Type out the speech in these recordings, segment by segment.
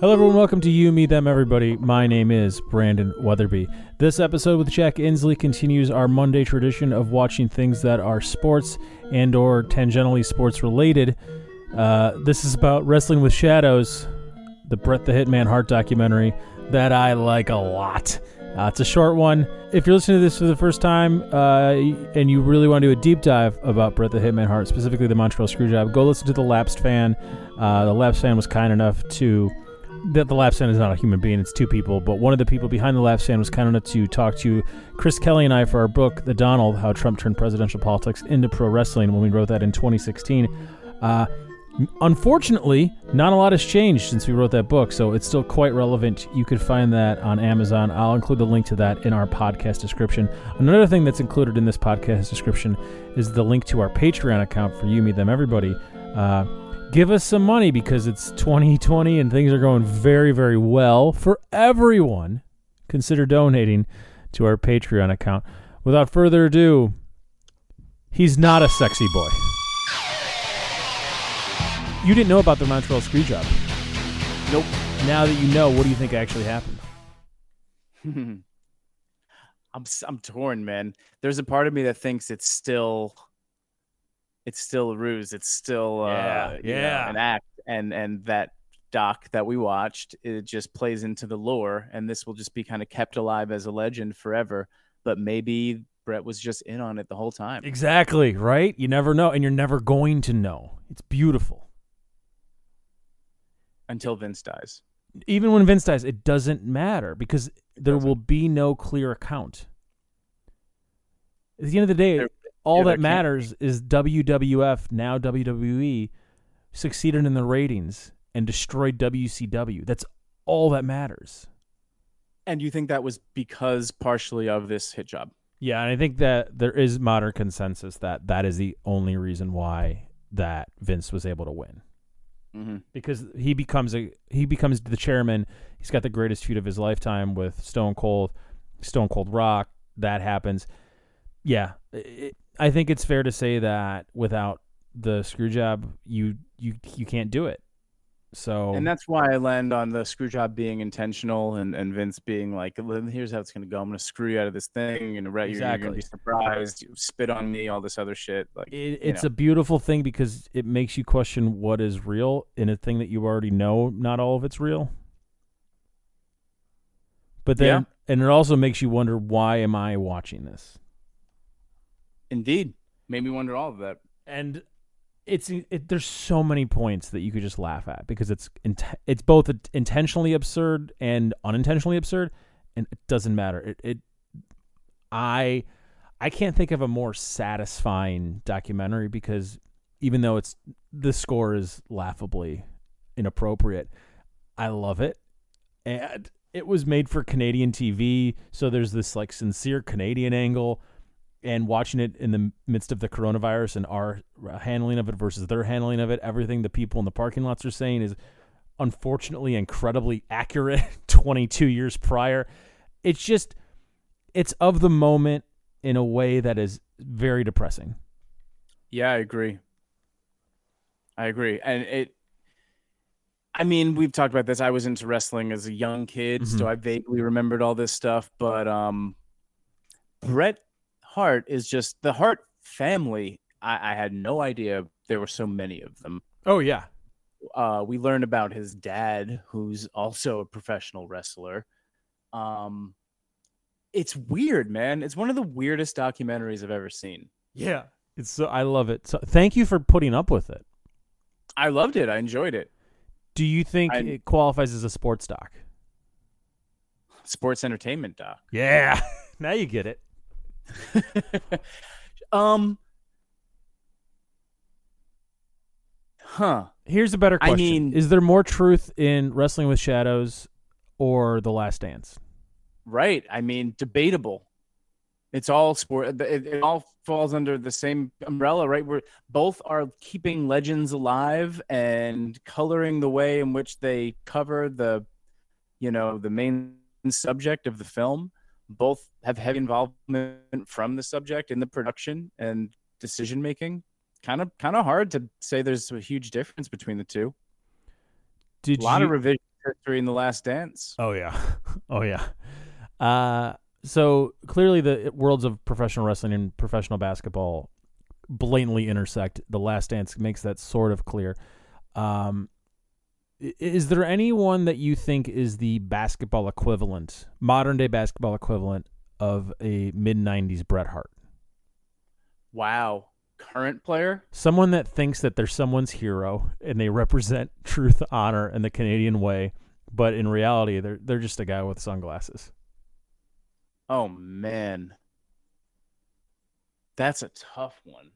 Hello, everyone. Welcome to You, Me, Them, Everybody. My name is Brandon Weatherby. This episode with Jack Inslee continues our Monday tradition of watching things that are sports and/or tangentially sports related. Uh, this is about Wrestling with Shadows, the Bret the Hitman Hart documentary that I like a lot. Uh, it's a short one. If you're listening to this for the first time uh, and you really want to do a deep dive about Bret the Hitman Hart, specifically the Montreal Screwjob, go listen to the Lapsed Fan. Uh, the Lapsed Fan was kind enough to that the Lapsed Fan is not a human being; it's two people. But one of the people behind the Lapsed Fan was kind enough to talk to Chris Kelly and I for our book, The Donald: How Trump Turned Presidential Politics into Pro Wrestling, when we wrote that in 2016. Uh, Unfortunately, not a lot has changed since we wrote that book, so it's still quite relevant. You could find that on Amazon. I'll include the link to that in our podcast description. Another thing that's included in this podcast description is the link to our Patreon account for you, me, them, everybody. Uh, give us some money because it's 2020 and things are going very, very well for everyone. Consider donating to our Patreon account. Without further ado, he's not a sexy boy. You didn't know about the Montreal screw job. Nope. Now that you know, what do you think actually happened? I'm I'm torn, man. There's a part of me that thinks it's still it's still a ruse. It's still uh, Yeah, know, yeah. an act, and and that doc that we watched it just plays into the lore, and this will just be kind of kept alive as a legend forever. But maybe Bret was just in on it the whole time. Exactly, right? You never know, and you're never going to know. It's beautiful. until Vince dies. Even when Vince dies, it doesn't matter because there will be no clear account. At the end of the day, There- all yeah, that matters is WWF, now WWE, succeeded in the ratings and destroyed WCW. That's all that matters. And you think that was because partially of this hit job? Yeah, and I think that there is modern consensus that that is the only reason why that Vince was able to win Mm-hmm. because he becomes a he becomes the chairman. He's got the greatest feud of his lifetime with Stone Cold, Stone Cold Rock. That happens. Yeah, it, I think it's fair to say that without the screw job, you you you can't do it. So And that's why I land on the screw job being intentional and, and Vince being like, here's how it's going to go. I'm going to screw you out of this thing. And you're, you're going to be surprised. You spit on me, all this other shit. Like, it, it's know. a beautiful thing because it makes you question what is real in a thing that you already know not all of it's real. But then Yeah. and it also makes you wonder why am I watching this? Indeed made me wonder all of that. And it's it, there's so many points that you could just laugh at because it's int- it's both intentionally absurd and unintentionally absurd and it doesn't matter. It it I I can't think of a more satisfying documentary because even though it's the score is laughably inappropriate, I love it. And it was made for Canadian TV, so there's this like sincere Canadian angle and watching it in the midst of the coronavirus and our handling of it versus their handling of it, everything the people in the parking lots are saying is unfortunately incredibly accurate 22 years prior. It's just it's of the moment in a way that is very depressing. Yeah, I agree. I agree. And it, I mean, we've talked about this. I was into wrestling as a young kid, so Mhm. I vaguely remembered all this stuff. But um, Bret Hart is just the Hart family. I, I had no idea there were so many of them. Oh yeah. uh, we learned about his dad, who's also a professional wrestler. Um, it's weird, man. It's one of the weirdest documentaries I've ever seen. Yeah. It's so I love it. So thank you for putting up with it. I loved it. I enjoyed it. Do you think I- it qualifies as a sports doc? Sports entertainment doc. Yeah. now you get it. um, huh? Here's a better question. I mean- is there more truth in Wrestling with Shadows or The Last Dance? Right. I mean, debatable. It's all sport. It, it all falls under the same umbrella, right? Where both are keeping legends alive and coloring the way in which they cover the, you know, the main subject of the film. Both have heavy involvement from the subject in the production and decision making. Kind of, kind of hard to say. There's a huge difference between the two. Did a lot you of revisions history in the Last Dance. Oh yeah, oh yeah. Uh, so clearly, the worlds of professional wrestling and professional basketball blatantly intersect. The Last Dance makes that sort of clear. Um, is there anyone that you think is the basketball equivalent, modern day basketball equivalent of a mid '90s Bret Hart? Wow, current player? Someone that thinks that they're someone's hero and they represent truth, honor, and the Canadian way, but in reality, they're they're just a guy with sunglasses. Oh man, that's a tough one.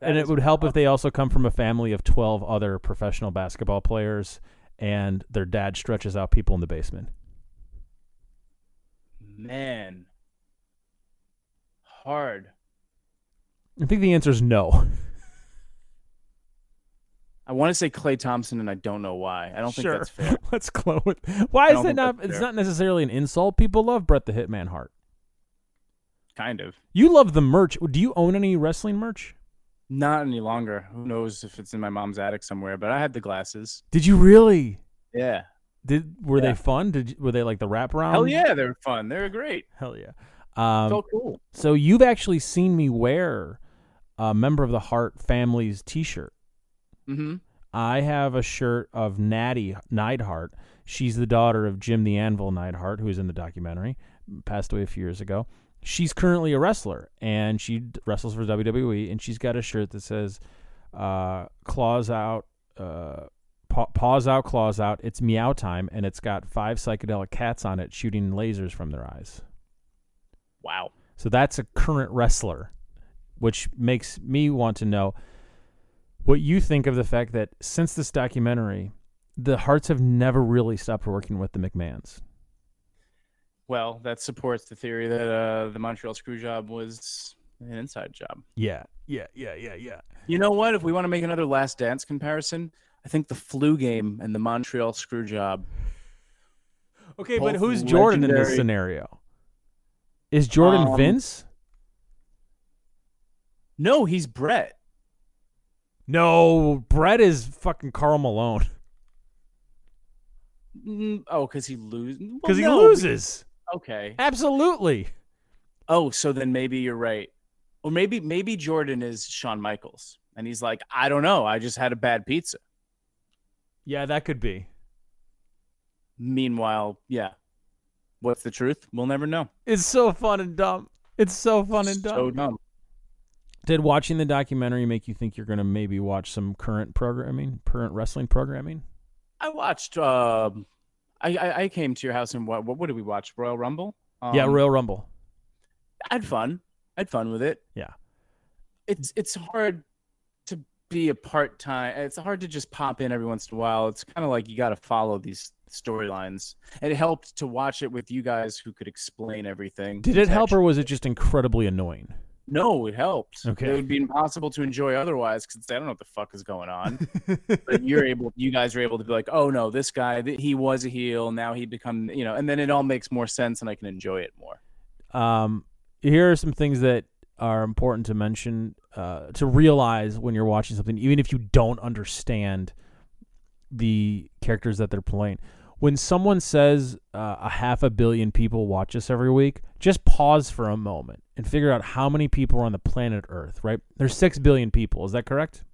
And it would help if they also come from a family of 12 other professional basketball players and their dad stretches out people in the basement. Man. Hard. I think the answer is no. I want to say Klay Thompson, and I don't know why. I don't sure. think that's fair. Let's close. Why is it not? It's fair. not necessarily an insult. People love Bret the Hitman Hart. Kind of. You love the merch. Do you own any wrestling merch? Not any longer. Who knows if it's in my mom's attic somewhere? But I had the glasses. Did you really? Yeah. Did were yeah. they fun? Did were they like the wrap around? Hell yeah, they were fun. They were great. Hell yeah. Um, so cool. So you've actually seen me wear a member of the Hart family's T-shirt. Mm-hmm. I have a shirt of Nattie Neidhart. She's the daughter of Jim the Anvil Neidhart, who was in the documentary, passed away a few years ago she's currently a wrestler and she wrestles for WWE and she's got a shirt that says uh, claws out uh, paws out claws out it's meow time and it's got five psychedelic cats on it shooting lasers from their eyes. Wow. So that's a current wrestler which makes me want to know what you think of the fact that since this documentary the Harts have never really stopped working with the McMahons well, that supports the theory that uh, the Montreal Screwjob was an inside job. Yeah, yeah, yeah, yeah, yeah. You know what? If we want to make another Last Dance comparison, I think the flu game and the Montreal Screwjob. Okay, but who's Jordan legendary... in this scenario? Is Jordan um, Vince? No, he's Bret. No, Bret is fucking Karl Malone. Mm, oh, because he loses. Because well, no, he loses. Okay. Absolutely. Oh, so then maybe you're right. Or maybe maybe Jordan is Shawn Michaels and he's like, I don't know, I just had a bad pizza. Yeah, that could be. Meanwhile, yeah. What's the truth? We'll never know. It's so fun and dumb. It's so fun and dumb. So dumb. Did watching the documentary make you think you're going to maybe watch some current programming, current wrestling programming? I watched um, I, I, I came to your house and what what, what did we watch? Royal Rumble. Um, yeah, Royal Rumble. I had fun. I had fun with it. Yeah. It's it's hard to be a part time. It's hard to just pop in every once in a while. It's kind of like you got to follow these storylines. It helped to watch it with you guys who could explain everything. Did it help, or was it just incredibly annoying? No, it helped. Okay. It would be impossible to enjoy otherwise because I don't know what the fuck is going on. but you're able, you guys are able to be like, oh no, this guy, he was a heel. Now he become, you know, and then it all makes more sense and I can enjoy it more. Um, here are some things that are important to mention, uh, to realize when you're watching something, even if you don't understand the characters that they're playing when someone says uh, a half a billion people watch us every week, just pause for a moment and figure out how many people are on the planet Earth, right? There's 6 billion people. Is that correct?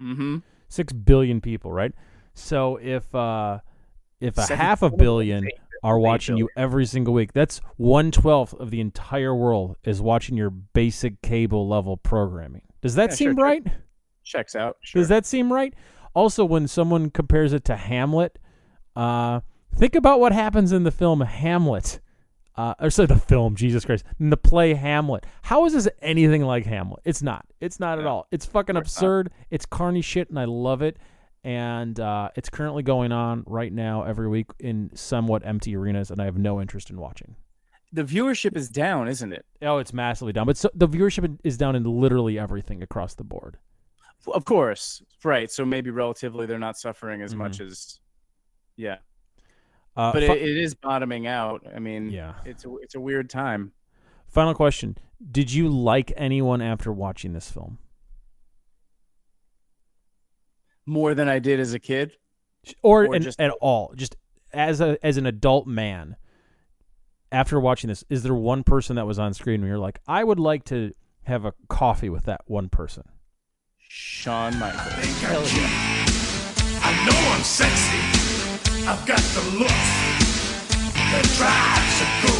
Mm-hmm. 6 billion people, right? So if uh, if a half a billion are watching you every single week, that's one twelfth of the entire world is watching your basic cable level programming. Does that yeah, seem sure, right? Checks out. Sure. Does that seem right? Also, when someone compares it to Hamlet, uh, Think about what happens in the film Hamlet. Uh, or so the film, Jesus Christ, in the play Hamlet. How is this anything like Hamlet? It's not. It's not at all. It's fucking absurd. Not. It's carny shit, and I love it. And uh, it's currently going on right now every week in somewhat empty arenas, and I have no interest in watching. The viewership is down, isn't it? Oh, it's massively down. But so, the viewership is down in literally everything across the board. Of course, right. So maybe relatively, they're not suffering as mm-hmm. much as, yeah. Uh, but fu- it, it is bottoming out. I mean, yeah, it's a, it's a weird time. Final question: Did you like anyone after watching this film? more than I did as a kid. or, Or an- just- at all, just as a as an adult man. After watching this, is there one person that was on screen where you're like, I would like to have a coffee with that one person? Shawn Michaels. think I'm cute. I know I'm sexy. I've got the looks that drives a